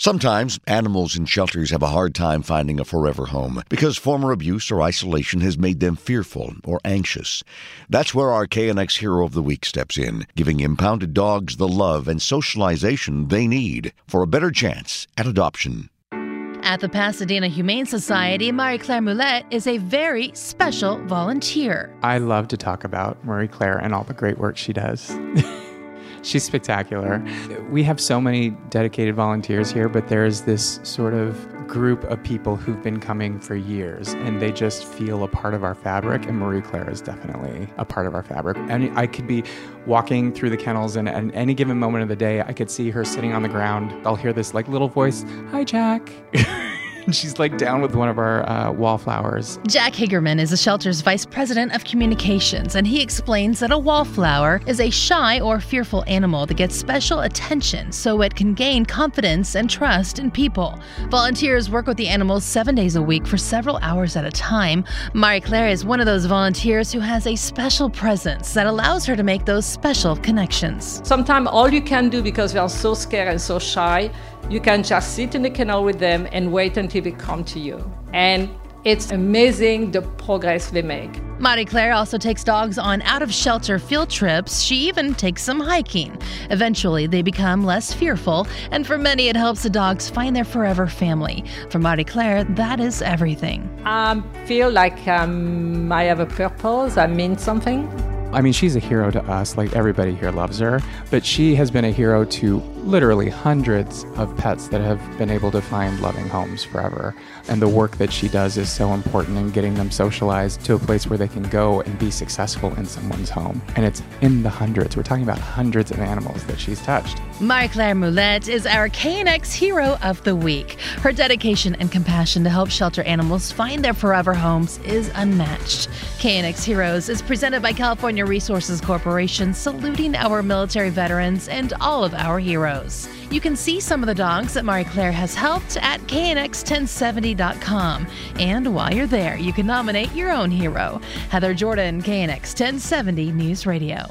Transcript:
Sometimes animals in shelters have a hard time finding a forever home because former abuse or isolation has made them fearful or anxious. That's where our KNX Hero of the Week steps in, giving impounded dogs the love and socialization they need for a better chance at adoption. At the Pasadena Humane Society, Marie Claire Moulet is a very special volunteer. I love to talk about Marie Claire and all the great work she does. She's spectacular. We have so many dedicated volunteers here, but there's this sort of group of people who've been coming for years and they just feel a part of our fabric. And Marie Claire is definitely a part of our fabric. And I could be walking through the kennels and at any given moment of the day, I could see her sitting on the ground. I'll hear this like little voice, Hi, Jack. she's like down with one of our uh, wallflowers. Jack Hagerman is the shelter's vice president of communications, and he explains that a wallflower is a shy or fearful animal that gets special attention so it can gain confidence and trust in people. Volunteers work with the animals seven days a week for several hours at a time. Marie Claire is one of those volunteers who has a special presence that allows her to make those special connections. Sometimes all you can do because we are so scared and so shy you can just sit in the canal with them and wait until they come to you. And it's amazing the progress they make. Marie Claire also takes dogs on out of shelter field trips. She even takes them hiking. Eventually, they become less fearful, and for many, it helps the dogs find their forever family. For Marie Claire, that is everything. I feel like um, I have a purpose, I mean something. I mean, she's a hero to us, like everybody here loves her, but she has been a hero to literally hundreds of pets that have been able to find loving homes forever. And the work that she does is so important in getting them socialized to a place where they can go and be successful in someone's home. And it's in the hundreds. We're talking about hundreds of animals that she's touched. Marie Claire Moulet is our KNX Hero of the Week. Her dedication and compassion to help shelter animals find their forever homes is unmatched. KNX Heroes is presented by California Resources Corporation, saluting our military veterans and all of our heroes. You can see some of the dogs that Marie Claire has helped at knx1070.com. And while you're there, you can nominate your own hero. Heather Jordan, KNX 1070 News Radio.